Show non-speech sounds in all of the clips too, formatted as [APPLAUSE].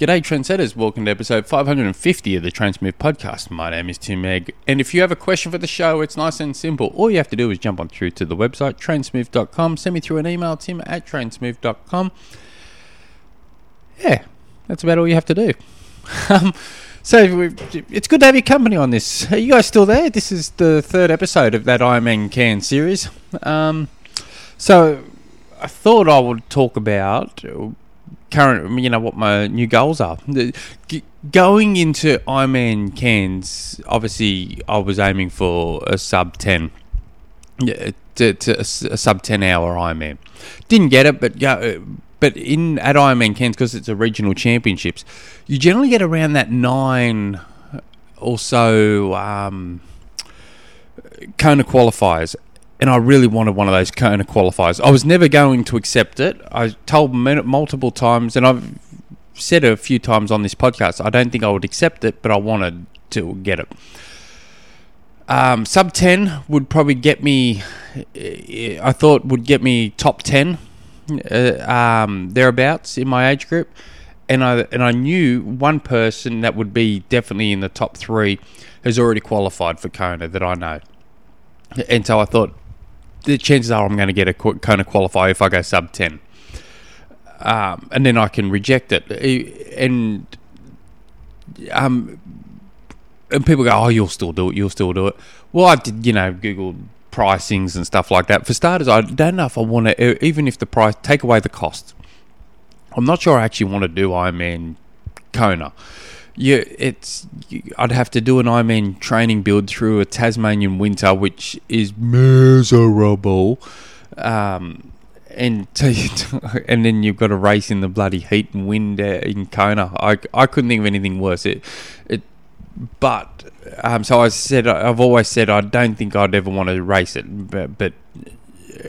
G'day, trendsetters. Welcome to episode 550 of the Transmove podcast. My name is Tim Egg, and if you have a question for the show, it's nice and simple. All you have to do is jump on through to the website, transmove.com, send me through an email, tim at transmove.com. Yeah, that's about all you have to do. [LAUGHS] Um, so it's good to have your company on this. Are you guys still there? This is the third episode of that Ironman Cairns series. Um, so I thought I would talk about current, you know, what my new goals are. G- going into Ironman Cairns, obviously, I was aiming for a sub ten, yeah, to, to a, a sub ten hour Ironman. Didn't get it, but yeah, but in at Ironman Cairns because it's a regional championships, you generally get around that nine or so. Um, Kona qualifiers, and I really wanted one of those Kona qualifiers. I was never going to accept it. I told multiple times, and I've said a few times on this podcast. I don't think I would accept it, but I wanted to get it. Um, sub ten would probably get me. eh, I thought would get me top ten, uh, um, thereabouts in my age group, and I and I knew one person that would be definitely in the top three has already qualified for Kona that I know, and so I thought the chances are I'm going to get a Kona qualifier if I go sub ten, um, and then I can reject it, and um, and people go, "Oh, you'll still do it. You'll still do it." Well, I did, you know, Google pricings and stuff like that. For starters, I don't know if I want to, even if the price take away the cost. I'm not sure I actually want to do Ironman Kona. Yeah, it's. I'd have to do an Ironman training build through a Tasmanian winter, which is miserable. Um, and to, [LAUGHS] and then you've got a race in the bloody heat and wind in Kona. I, I couldn't think of anything worse. It it but um, so I said I've always said I don't think I'd ever want to race it, but, but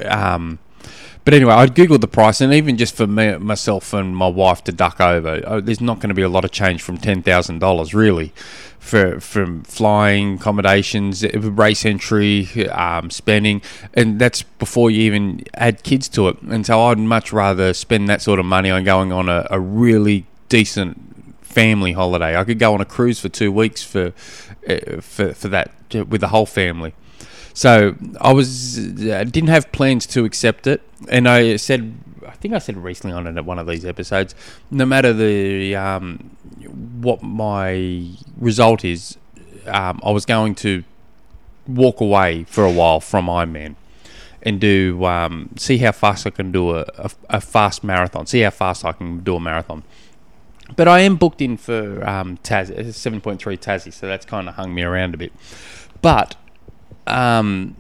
um, but anyway, I googled the price, and even just for me, myself and my wife to duck over, uh, there's not going to be a lot of change from ten thousand dollars really, for from flying, accommodations, uh, race entry, um, spending, and that's before you even add kids to it. And so I'd much rather spend that sort of money on going on a, a really decent family holiday. I could go on a cruise for two weeks for uh, for for that with the whole family. So I was I didn't have plans to accept it, and I said I think I said recently on it at one of these episodes. No matter the um, what my result is, um, I was going to walk away for a while from Ironman and do um, see how fast I can do a, a, a fast marathon. See how fast I can do a marathon. But I am booked in for um, Taz, point three Tassie, so that's kind of hung me around a bit. But um,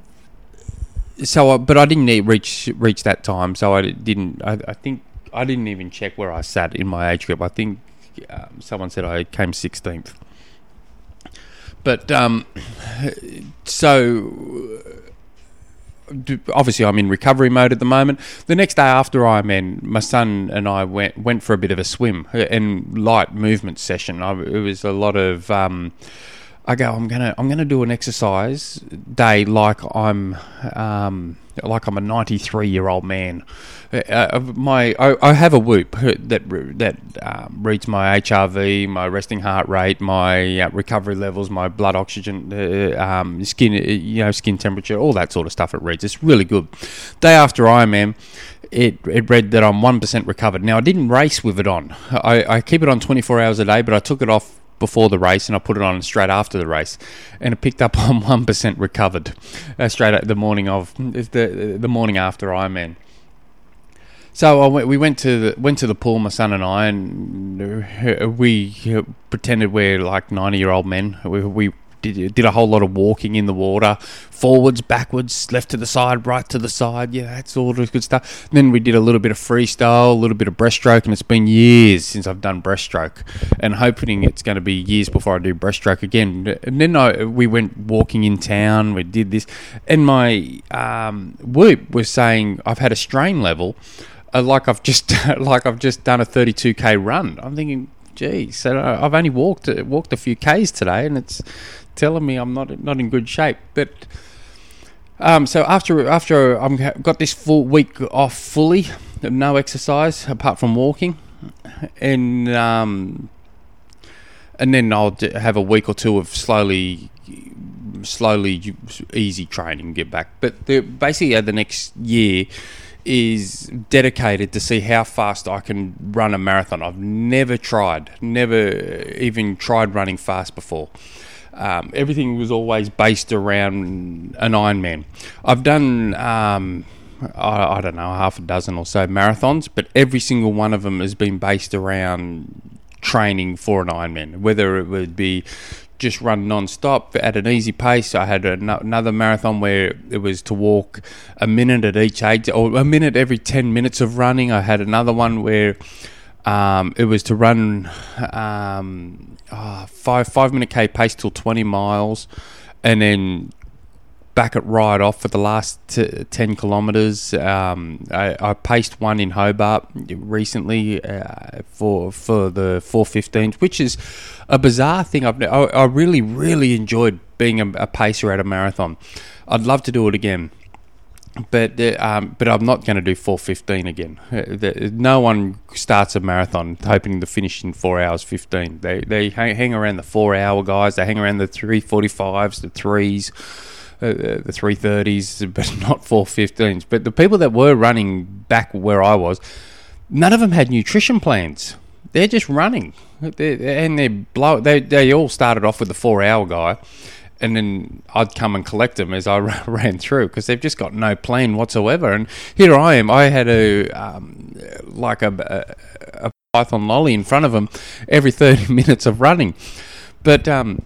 so, I, but I didn't reach reach that time, so I didn't. I, I think I didn't even check where I sat in my age group. I think um, someone said I came sixteenth. But um, so obviously I'm in recovery mode at the moment. The next day after Ironman, my son and I went went for a bit of a swim and light movement session. I, it was a lot of. Um, I go. I'm gonna. I'm gonna do an exercise day like I'm. Um, like I'm a 93 year old man. Uh, my I, I have a Whoop that that um, reads my HRV, my resting heart rate, my uh, recovery levels, my blood oxygen, uh, um, skin, you know, skin temperature, all that sort of stuff. It reads. It's really good. Day after Ironman, it it read that I'm one percent recovered. Now I didn't race with it on. I, I keep it on 24 hours a day, but I took it off before the race and I put it on straight after the race, and it picked up [LAUGHS] on one percent recovered uh, straight at the morning of the the morning after Ironman. So I went, we went to the went to the pool, my son and I, and we pretended we're like ninety year old men. We, we did, did a whole lot of walking in the water, forwards, backwards, left to the side, right to the side. Yeah, that's all the good stuff. then we did a little bit of freestyle, a little bit of breaststroke, and it's been years since I've done breaststroke, and hoping it's going to be years before I do breaststroke again. And then I, we went walking in town. We did this, and my um, whoop was saying I've had a strain level. Uh, like I've just [LAUGHS] like I've just done a 32k run. I'm thinking, geez, so I've only walked walked a few k's today, and it's telling me I'm not not in good shape. But um, so after after I've got this full week off fully, no exercise apart from walking, and um, and then I'll have a week or two of slowly, slowly easy training, get back. But the, basically, uh, the next year is dedicated to see how fast I can run a marathon. I've never tried, never even tried running fast before. Um, everything was always based around an Ironman. I've done, um, I, I, don't know, half a dozen or so marathons, but every single one of them has been based around training for an Ironman, whether it would be just run non-stop at an easy pace. I had another marathon where it was to walk a minute at each age, or a minute every ten minutes of running. I had another one where um, it was to run um, oh, five five minute k pace till twenty miles, and then back it right Off for the last t- 10 kilometres. Um, I, I, paced one in Hobart recently uh, for for the 415s, which is a bizarre thing. I've, I, I really, really enjoyed being a, a, pacer at a marathon. I'd love to do it again. But uh, um, but I'm not going to do 4:15 again. Uh, no one starts a marathon hoping to finish in four hours 15. They they hang, around the four hour guys. They hang around the 3:45s, the threes uh, the 330s, [LAUGHS] but not 415s. But the people that were running back where I was, none of them had nutrition plans. They're just running, they're, and they blow. They they all started off with the four hour guy, and then I'd come and collect them as I [LAUGHS] ran through because they've just got no plan whatsoever. And here I am. I had a um, like a, a, a python lolly in front of them every thirty [LAUGHS] minutes of running, but um,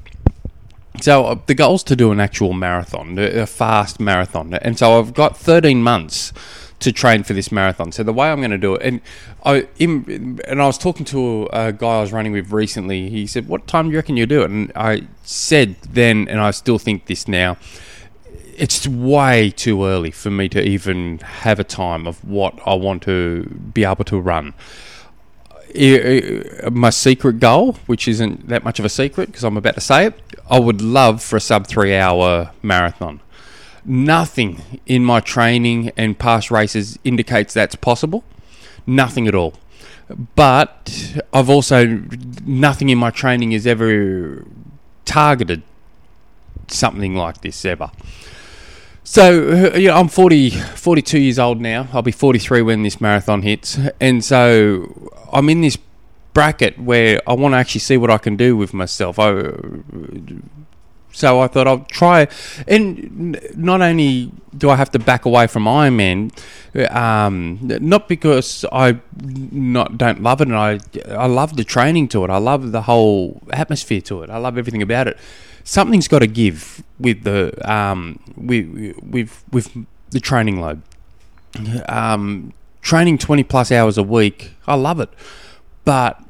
so uh, the goal is to do an actual marathon, a fast marathon, and so I've got 13 months to train for this marathon. So the way I'm going to do it, and I in, and I was talking to a, guy I was running with recently. He said, "What time do you reckon you'll do it?" And I said then, and I still think this now. It's way too early for me to even have a time of what I want to be able to run my secret goal, which isn't that much of a secret because I'm about to say it, I would love for a sub three hour marathon. Nothing in my training and past races indicates that's possible. Nothing at all. But I've also, nothing in my training has ever targeted something like this ever. So, uh, you know, I'm 40, 42 years old now. I'll be 43 when this marathon hits. And so I'm in this bracket where I want to actually see what I can do with myself. I, so I thought I'll try, and not only do I have to back away from Ironman, um, not because I not don't love it, and I I love the training to it. I love the whole atmosphere to it. I love everything about it. Something's got to give with the um, with with with the training load. Um, training 20 plus hours a week, I love it. But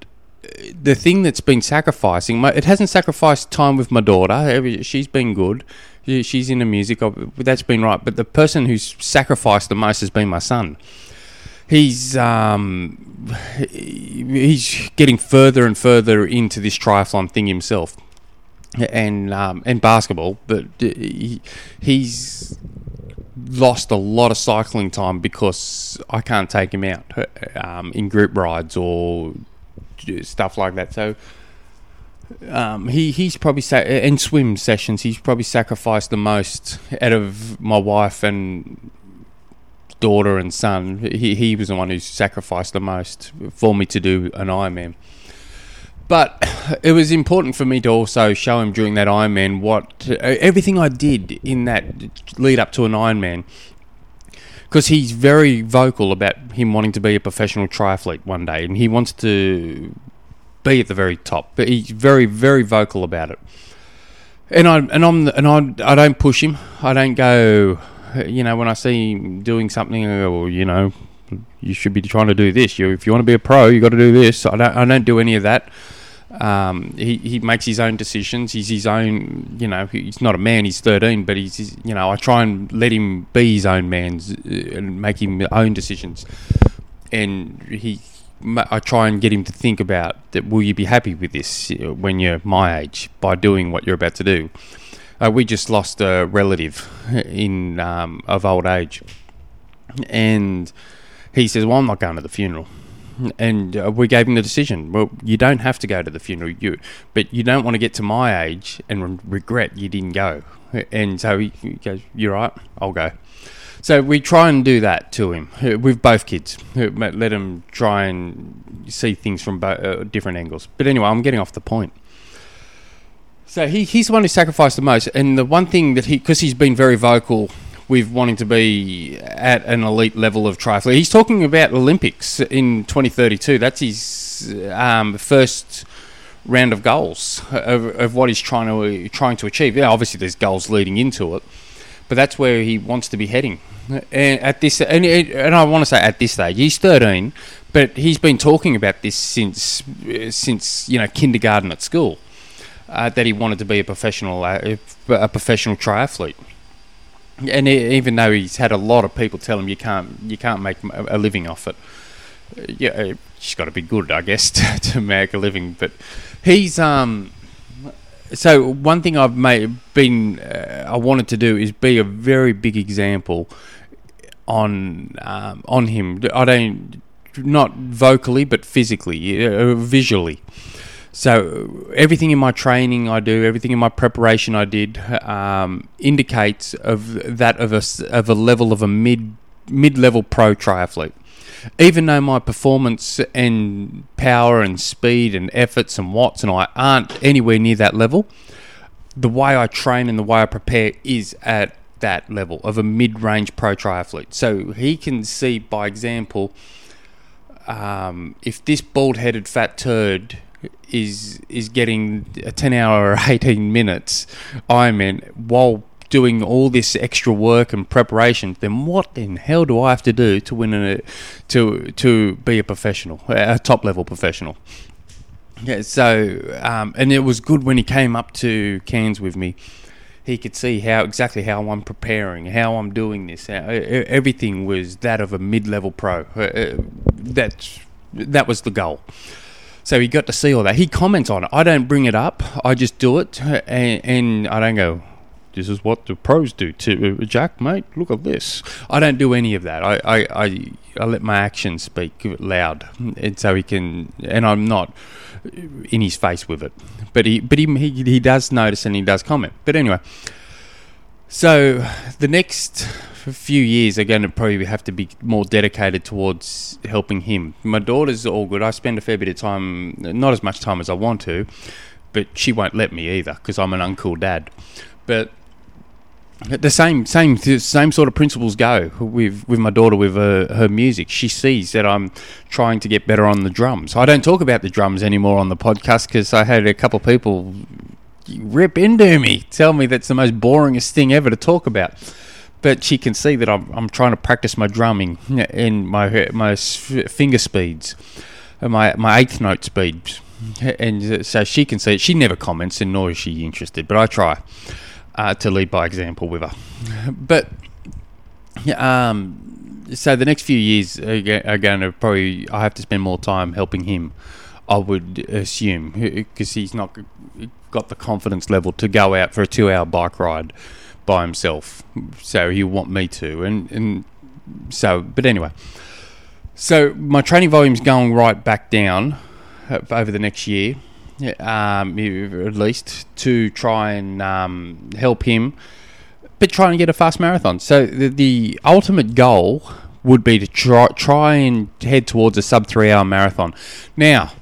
the thing that's been sacrificing, it hasn't sacrificed time with my daughter. She's been good. She's into music. That's been right. But the person who's sacrificed the most has been my son. He's um, he's getting further and further into this triathlon thing himself, and um, and basketball. But he, he's lost a lot of cycling time because I can't take him out um, in group rides or stuff like that. So um, he he's probably sa- in swim sessions. He's probably sacrificed the most out of my wife and daughter and son. He he was the one who sacrificed the most for me to do an Ironman. But it was important for me to also show him during that Ironman what everything I did in that lead up to an Ironman. Because he's very vocal about him wanting to be a professional triathlete one day, and he wants to be at the very top. But he's very, very vocal about it. And I and I'm and I I don't push him. I don't go. You know, when I see him doing something, or you know, you should be trying to do this. You, if you want to be a pro, you got to do this. I don't I don't do any of that. Um, he, he makes his own decisions. He's his own, you know, he's not a man, he's 13, but he's, you know, I try and let him be his own man uh, and make him own decisions. And he, I try and get him to think about that. Will you be happy with this uh, when you're my age by doing what you're about to do? Uh, we just lost a relative in um, of old age, and he says, "Well, I'm not going to the funeral." And uh, we gave him the decision. Well, you don't have to go to the funeral, you, but you don't want to get to my age and re- regret you didn't go. And so he, goes, "You're right, I'll go." So we try and do that to him uh, with both kids. Uh, Let him try and see things from bo- uh, different angles. But anyway, I'm getting off the point. So he, he's the one who sacrificed the most, and the one thing that he, because he's been very vocal with wanting to be at an elite level of triathlon. He's talking about Olympics in 2032. That's his um, first round of goals of, of what he's trying to trying to achieve. Yeah, obviously there's goals leading into it, but that's where he wants to be heading. And at this, and, and I want to say at this stage, he's 13, but he's been talking about this since since you know kindergarten at school. Uh, that he wanted to be a professional uh, a professional triathlete and even though he's had a lot of people tell him you can't you can't make a living off it, yeah, he's got to be good, I guess, [LAUGHS] to, to make a living. But he's um. So one thing I've made been uh, I wanted to do is be a very big example on um, on him. I don't not vocally but physically, uh, visually. So everything in my training I do, everything in my preparation I did, um, indicates of that of a of a level of a mid mid level pro triathlete. Even though my performance and power and speed and efforts and watts and I aren't anywhere near that level, the way I train and the way I prepare is at that level of a mid range pro triathlete. So he can see by example. Um, if this bald headed fat turd is is getting a 10 hour or [LAUGHS] 18 minutes Ironman while doing all this extra work and preparation, then what in hell do I have to do to win a to to be a professional, a top level professional? Yeah, so um, and it was good when he came up to Cairns with me. He could see how exactly how I'm preparing, how I'm doing this. everything was that of a mid-level pro. Uh, uh, that that was the goal. So he got to see all that. He comments on it. I don't bring it up. I just do it, and, and I don't go. This is what the pros do to uh, Jack, mate. Look at this. I don't do any of that. I, I, I, I let my actions speak loud, and so he can. And I'm not in his face with it, but he, but he, he, he does notice and he does comment. But anyway, so the next few years are going to probably have to be more dedicated towards helping him. My daughter's all good. I spend a fair bit of time, not as much time as I want to, but she won't let me either because I'm an uncool dad. But the same same same sort of principles go with with my daughter with her, her music. She sees that I'm trying to get better on the drums. I don't talk about the drums anymore on the podcast because I had a couple of people rip into me, tell me that's the most boringest thing ever to talk about. But she can see that I'm, I'm trying to practice my drumming and my my finger speeds, my my eighth note speeds, and so she can see it. She never comments, and nor is she interested. But I try uh, to lead by example with her. But um, so the next few years are going to probably I have to spend more time helping him. I would assume because he's not got the confidence level to go out for a two-hour bike ride by himself. So he'll want me to, and and so. But anyway, so my training volume's going right back down uh, over the next year, um, at least to try and um, help him, but try and get a fast marathon. So the, the ultimate goal would be to try try and head towards a sub three hour marathon. Now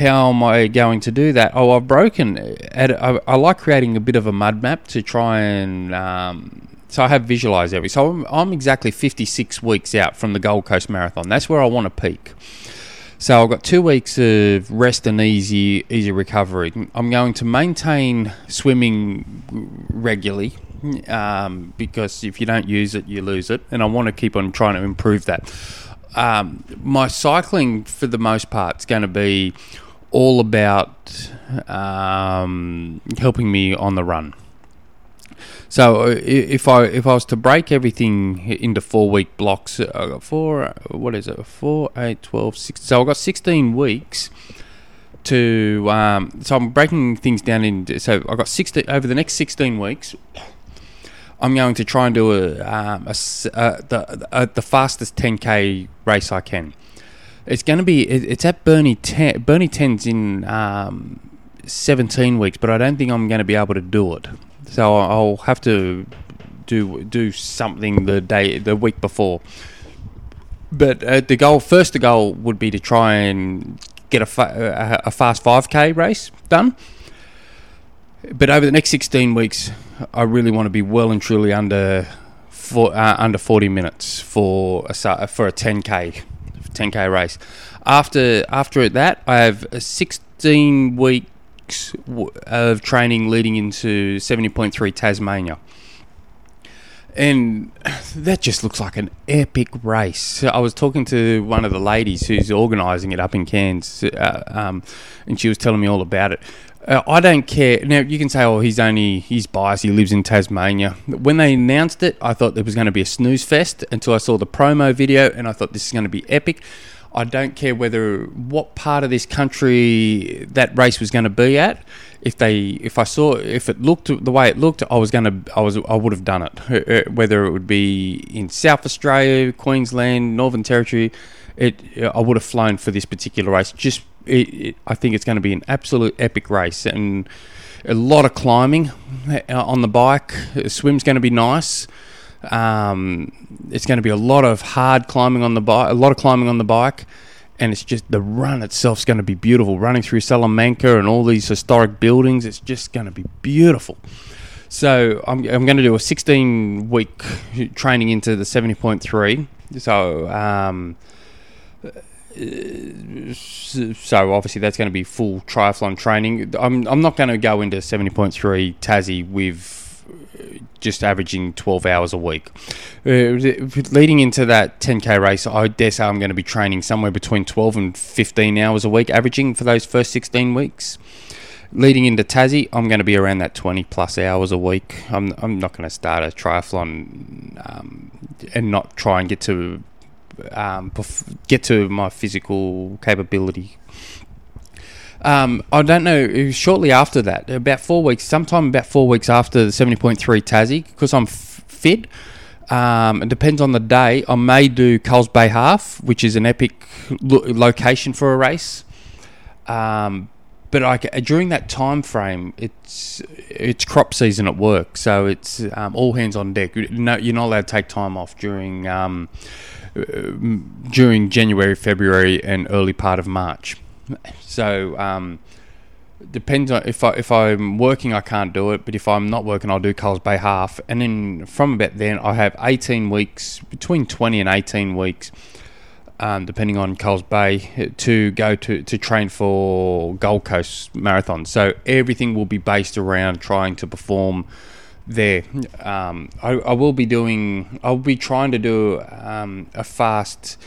how am I going to do that? Oh, I've broken. I, I, like creating a bit of a mud map to try and. Um, so I have visualised every. So I'm, I'm, exactly 56 weeks out from the Gold Coast Marathon. That's where I want to peak. So I've got two weeks of rest and easy, easy recovery. I'm going to maintain swimming regularly um, because if you don't use it, you lose it, and I want to keep on trying to improve that. Um, my cycling, for the most part, is going to be all about um, helping me on the run. So uh, if I if I was to break everything into four week blocks, I uh, got four. What is it? Four, eight, twelve, six. So I got sixteen weeks to. Um, so I'm breaking things down into. So I got sixteen over the next sixteen weeks. I'm going to try and do a, um, a, a the a, the fastest 10k race I can It's going to be. It's at Burnie ten. Burnie ten's in um, seventeen weeks, but I don't think I'm going to be able to do it. So I'll have to do do something the day the week before. But uh, the goal first, the goal would be to try and get a, fa- a, fast 5k race done. But over the next 16 weeks, I really want to be well and truly under for, uh, under 40 minutes for a for a 10k 10k race. After after that, I have a 16 weeks of training leading into 70.3 Tasmania. And [SIGHS] that just looks like an epic race. I was talking to one of the ladies who's organising it up in Cairns, uh, um, and she was telling me all about it. Uh, I don't care. Now you can say, "Oh, he's only he's biased. He lives in Tasmania." When they announced it, I thought there was going to be a snooze fest until I saw the promo video, and I thought this is going to be epic. I don't care whether what part of this country that race was going to be at. If they, if I saw, if it looked the way it looked, I was going to, I was, I would have done it. Uh, uh, whether it would be in South Australia, Queensland, Northern Territory, it, I would have flown for this particular race. Just, it, it, I think it's going to be an absolute epic race and a lot of climbing uh, on the bike. The swim's going to be nice. Um, it's going to be a lot of hard climbing on the bike, a lot of climbing on the bike, and it's just the run itself is going to be beautiful. Running through Salamanca and all these historic buildings, it's just going to be beautiful. So I'm, I'm going to do a 16 week training into the 70.3. So um, so obviously that's going to be full triathlon training. I'm I'm not going to go into 70.3 Tassie with just averaging 12 hours a week. Uh, leading into that 10k race, I dare say I'm going to be training somewhere between 12 and 15 hours a week, averaging for those first 16 weeks. Leading into Tassie, I'm going to be around that 20 plus hours a week. I'm, I'm not going to start a triathlon um, and not try and get to um, get to my physical capability um, I don't know. Shortly after that, about four weeks, sometime about four weeks after the seventy point three Tassie, because I'm f- fit. Um, it depends on the day. I may do Coles Bay Half, which is an epic lo- location for a race. Um, but I, during that time frame, it's it's crop season at work, so it's um, all hands on deck. No, you're not allowed to take time off during um, uh, during January, February, and early part of March. So um, depends on if I if I'm working, I can't do it. But if I'm not working, I'll do Coles Bay half, and then from about then, I have 18 weeks between 20 and 18 weeks. Um, depending on Coles Bay, to go to, to train for Gold Coast Marathon. So everything will be based around trying to perform there. Um, I, I, will be doing, I'll be trying to do um, a fast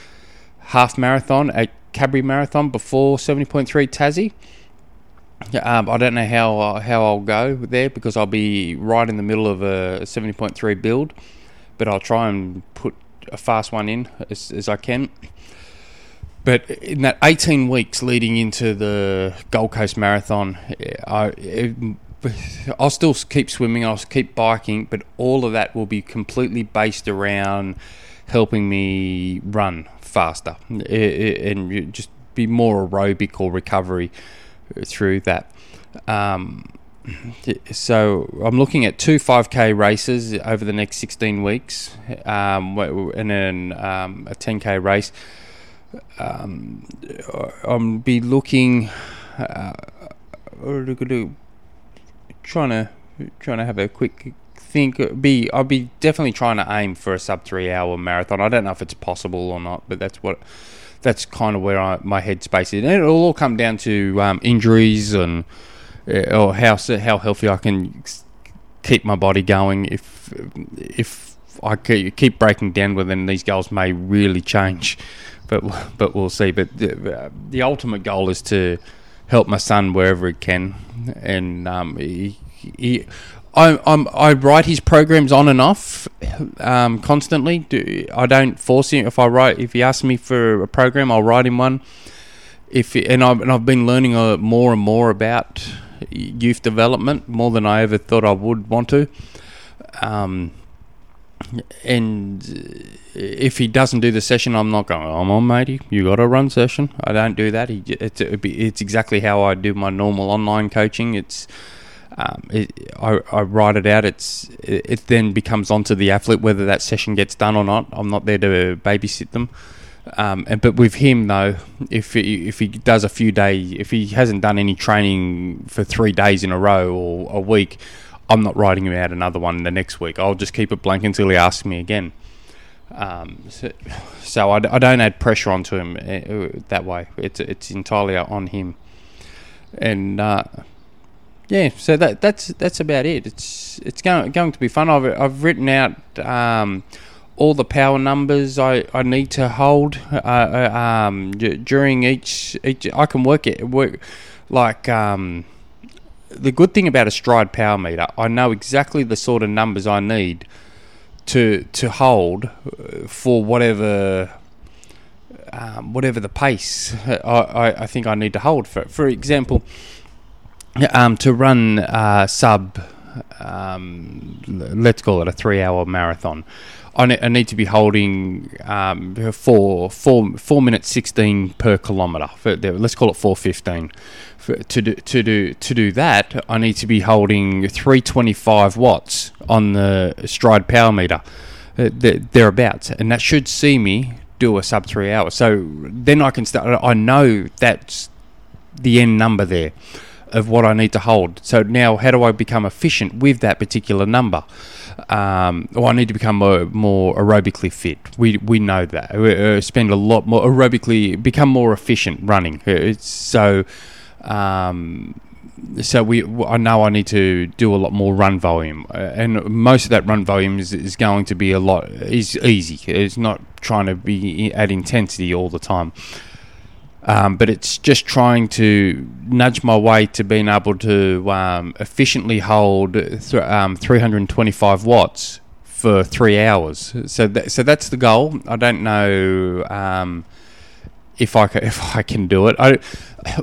half marathon at Cadbury Marathon before 70.3 Tassie. Um, I don't know how uh, how I'll go there because I'll be right in the middle of a 70.3 build, but I'll try and put a fast one in as, as I can. But in that 18 weeks leading into the Gold Coast Marathon, I, I'll still keep swimming, I'll keep biking, but all of that will be completely based around helping me run faster and just be more aerobic or recovery through that. Um, so I'm looking at two 5k races over the next 16 weeks, um, and then um, a 10k race. Um, I'm be looking, uh, trying to trying to have a quick think be I'll be definitely trying to aim for a sub three hour marathon. I don't know if it's possible or not, but that's what that's kind of where I, my headspace is. And it'll all come down to um, injuries and or how how healthy I can keep my body going. If if I keep breaking down, then these goals may really change. But but we'll see. But the, the ultimate goal is to help my son wherever he can, and um, he, he, I, I'm, I write his programs on and off um, constantly. Do, I don't force him. If I write, if he asks me for a program, I'll write him one. If and I've, and I've been learning uh, more and more about youth development more than I ever thought I would want to. Um, and if he doesn't do the session, I'm not going. I'm on, matey. You got to run session. I don't do that. He, it's it's exactly how I do my normal online coaching. It's um, it, I, I write it out. It's it, it then becomes onto the athlete whether that session gets done or not. I'm not there to babysit them. Um, and but with him though, if he, if he does a few days, if he hasn't done any training for three days in a row or a week, I'm not writing him out another one the next week. I'll just keep it blank until he asks me again. Um, so, so I, I, don't add pressure onto him uh, that way. It's it's entirely on him, and uh, yeah. So that that's that's about it. It's it's going going to be fun. I've I've written out um, all the power numbers I, I need to hold uh, uh um, during each each. I can work it work like um, the good thing about a stride power meter. I know exactly the sort of numbers I need to to hold uh, for whatever um, whatever the pace I, I, I, think I need to hold for. For example, um, to run uh, sub, um, let's call it a three-hour marathon. I, ne- I need to be holding um, four, four, four minutes sixteen per kilometre. let's call it four fifteen. For, to do to do to do that, I need to be holding three twenty five watts on the stride power meter, uh, thereabouts, and that should see me do a sub three hours. So then I can start. I know that's the end number there of what I need to hold. So now, how do I become efficient with that particular number? Um, well, I need to become more, more aerobically fit. We we know that. We uh, spend a lot more aerobically, become more efficient running. Uh, it's so. Um, so we, I know I need to do a lot more run volume, uh, and most of that run volume is, is going to be a lot is easy. It's not trying to be at intensity all the time. Um, but it's just trying to nudge my way to being able to um, efficiently hold th- um, 325 watts for three hours. So, th- so that's the goal. I don't know um, if I can, if I can do it. I,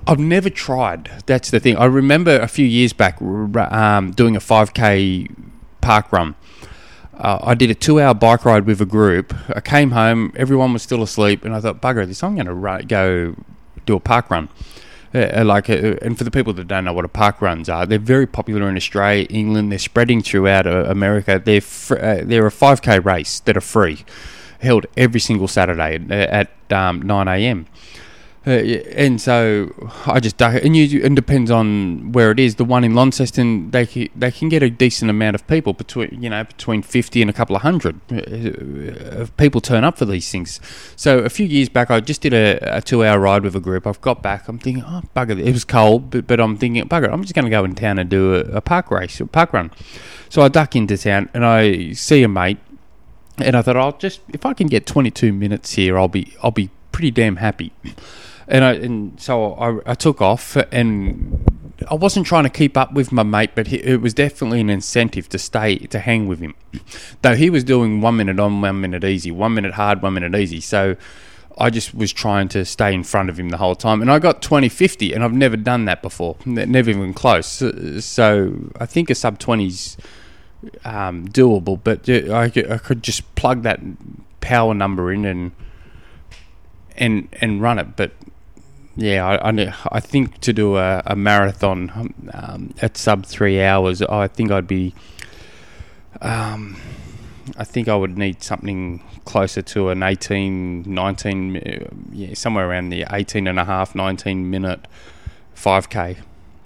I've never tried. That's the thing. I remember a few years back um, doing a 5k park run. Uh, I did a two-hour bike ride with a group. I came home, everyone was still asleep, and I thought, "Bugger this! I'm going to go do a park run." Uh, like, uh, and for the people that don't know what a park runs are, they're very popular in Australia, England. They're spreading throughout uh, America. They're fr- uh, they're a 5k race that are free, held every single Saturday at, at um, 9 a.m. Uh, and so I just duck it. And you, it depends on where it is. The one in Launceston, they can, they can get a decent amount of people between you know between fifty and a couple of hundred uh, of people turn up for these things. So a few years back, I just did a, a two hour ride with a group. I've got back. I'm thinking, oh bugger, it was cold, but, but I'm thinking, bugger, I'm just going to go in town and do a, a park race, a park run. So I duck into town and I see a mate, and I thought, I'll just if I can get 22 minutes here, I'll be I'll be pretty damn happy and I and so I, I took off and I wasn't trying to keep up with my mate, but he, it was definitely an incentive to stay to hang with him. [CLEARS THROAT] Though he was doing one minute on, one minute easy, one minute hard, one minute easy. So I just was trying to stay in front of him the whole time, and I got 2050, and I've never done that before, never even close. So I think a sub 20's um, doable, but I, I could just plug that power number in and and and run it. But yeah, I, I, I, think to do a, a marathon um, at sub three hours, I think I'd be. Um, I think I would need something closer to an 18, 19, uh, yeah, somewhere around the 18 and a half, 19 minute 5K.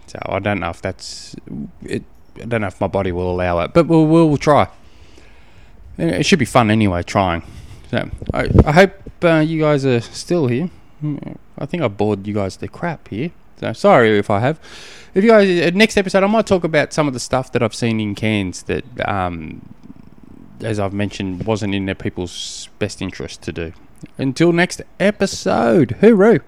So I don't know if that's. It, I don't know if my body will allow it, but we'll, we'll, try. It should be fun anyway, trying. So I, I hope uh, you guys are still here. I think I bored you guys to crap here. So sorry if I have. If you guys uh, next episode, I might talk about some of the stuff that I've seen in Cairns that, um, as I've mentioned, wasn't in their people's best interest to do. Until next episode, hooroo!